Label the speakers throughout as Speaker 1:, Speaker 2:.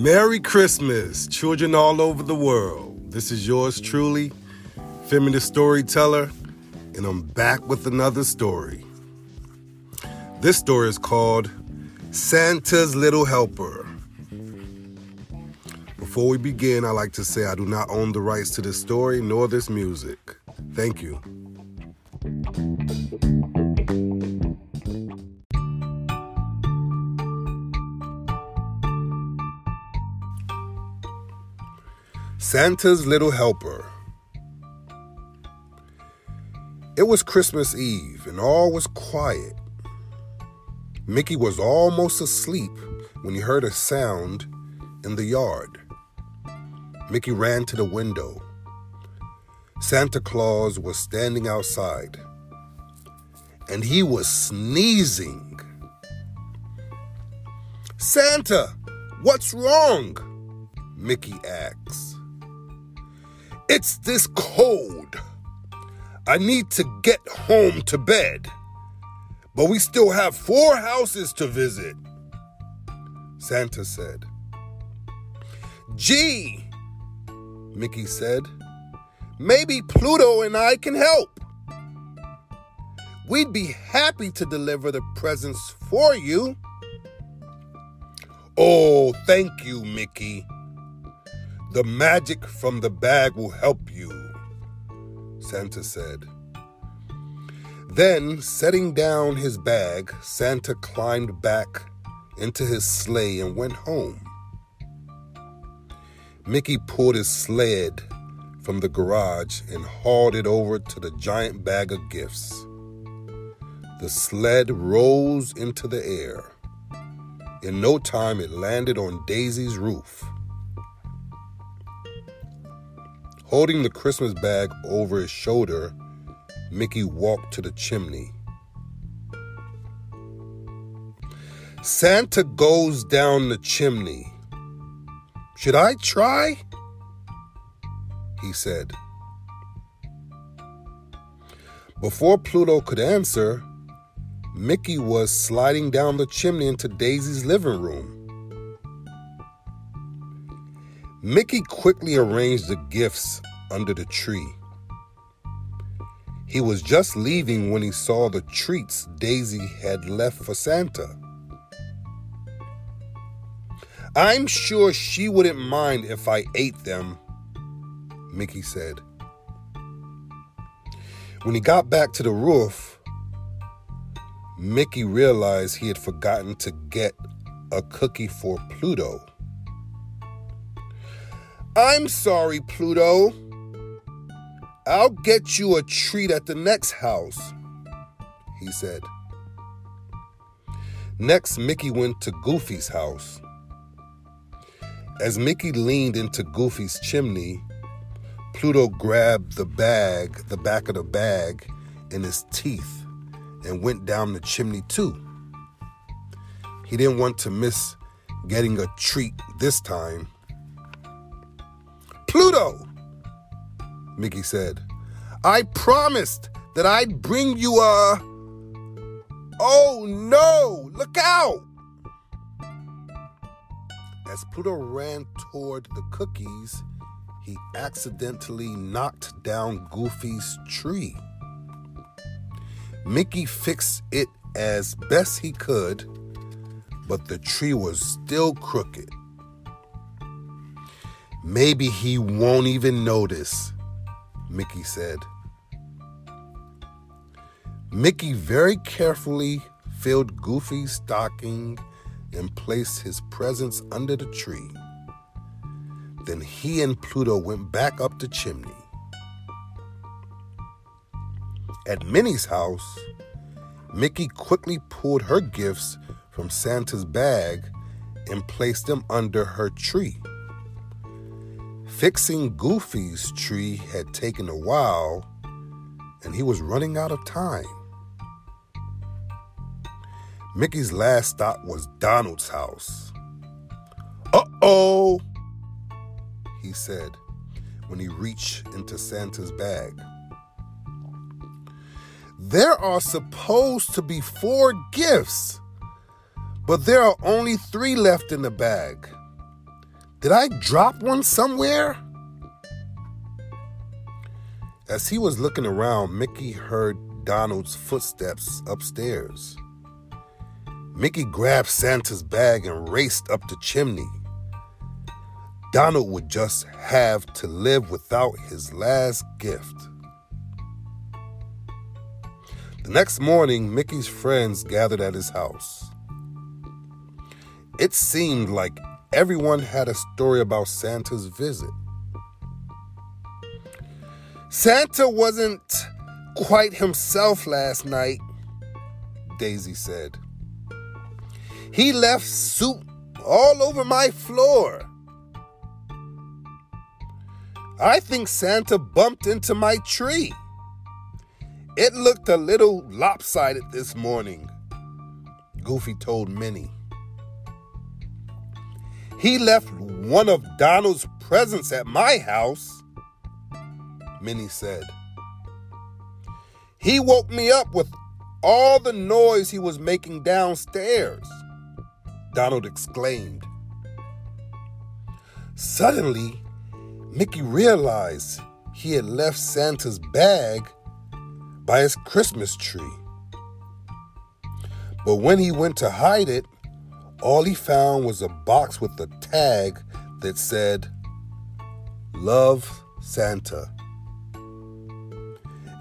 Speaker 1: Merry Christmas, children all over the world. This is yours truly, Femi the Storyteller, and I'm back with another story. This story is called Santa's Little Helper. Before we begin, I like to say I do not own the rights to this story nor this music. Thank you. Santa's Little Helper. It was Christmas Eve and all was quiet. Mickey was almost asleep when he heard a sound in the yard. Mickey ran to the window. Santa Claus was standing outside and he was sneezing. Santa, what's wrong? Mickey asks. It's this cold. I need to get home to bed. But we still have four houses to visit, Santa said. Gee, Mickey said, maybe Pluto and I can help. We'd be happy to deliver the presents for you. Oh, thank you, Mickey. The magic from the bag will help you, Santa said. Then, setting down his bag, Santa climbed back into his sleigh and went home. Mickey pulled his sled from the garage and hauled it over to the giant bag of gifts. The sled rose into the air. In no time, it landed on Daisy's roof. Holding the Christmas bag over his shoulder, Mickey walked to the chimney. Santa goes down the chimney. Should I try? He said. Before Pluto could answer, Mickey was sliding down the chimney into Daisy's living room. Mickey quickly arranged the gifts under the tree. He was just leaving when he saw the treats Daisy had left for Santa. I'm sure she wouldn't mind if I ate them, Mickey said. When he got back to the roof, Mickey realized he had forgotten to get a cookie for Pluto. I'm sorry, Pluto. I'll get you a treat at the next house, he said. Next, Mickey went to Goofy's house. As Mickey leaned into Goofy's chimney, Pluto grabbed the bag, the back of the bag, in his teeth and went down the chimney too. He didn't want to miss getting a treat this time. Pluto, Mickey said. I promised that I'd bring you a. Oh no! Look out! As Pluto ran toward the cookies, he accidentally knocked down Goofy's tree. Mickey fixed it as best he could, but the tree was still crooked. Maybe he won't even notice, Mickey said. Mickey very carefully filled Goofy's stocking and placed his presents under the tree. Then he and Pluto went back up the chimney. At Minnie's house, Mickey quickly pulled her gifts from Santa's bag and placed them under her tree. Fixing Goofy's tree had taken a while, and he was running out of time. Mickey's last stop was Donald's house. Uh oh, he said when he reached into Santa's bag. There are supposed to be four gifts, but there are only three left in the bag. Did I drop one somewhere? As he was looking around, Mickey heard Donald's footsteps upstairs. Mickey grabbed Santa's bag and raced up the chimney. Donald would just have to live without his last gift. The next morning, Mickey's friends gathered at his house. It seemed like everyone had a story about Santa's visit. Santa wasn't quite himself last night, Daisy said. He left soup all over my floor. I think Santa bumped into my tree. It looked a little lopsided this morning, Goofy told Minnie. He left one of Donald's presents at my house, Minnie said. He woke me up with all the noise he was making downstairs, Donald exclaimed. Suddenly, Mickey realized he had left Santa's bag by his Christmas tree. But when he went to hide it, all he found was a box with a tag that said, Love Santa.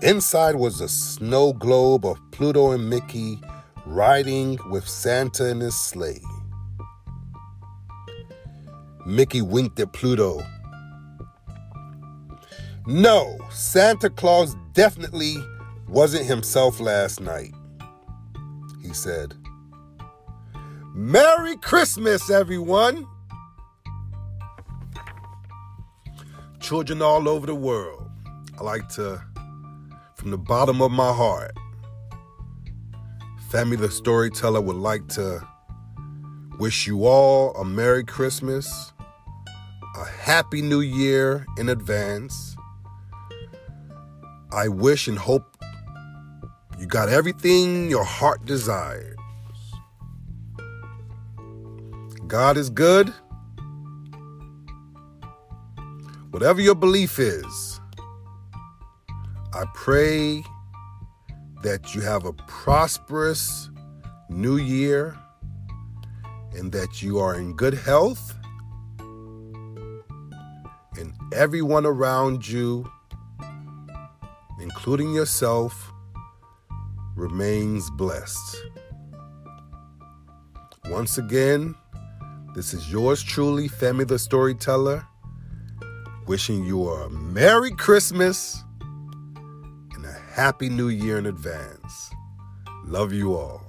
Speaker 1: Inside was a snow globe of Pluto and Mickey riding with Santa in his sleigh. Mickey winked at Pluto. No, Santa Claus definitely wasn't himself last night, he said. Merry Christmas, everyone! Children all over the world, I like to, from the bottom of my heart, Femi the Storyteller would like to wish you all a Merry Christmas, a Happy New Year in advance. I wish and hope you got everything your heart desires. God is good. Whatever your belief is, I pray that you have a prosperous new year and that you are in good health and everyone around you, including yourself, remains blessed. Once again, this is yours truly, Femi the Storyteller, wishing you a Merry Christmas and a Happy New Year in advance. Love you all.